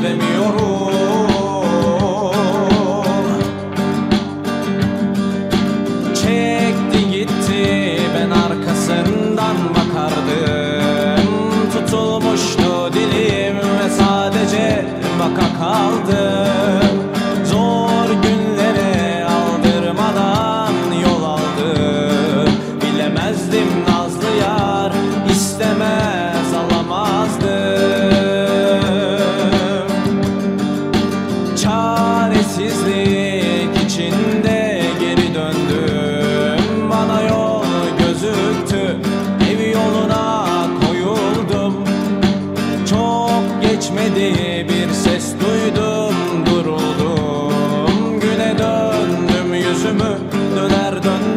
de mi orgullo. Yüzümü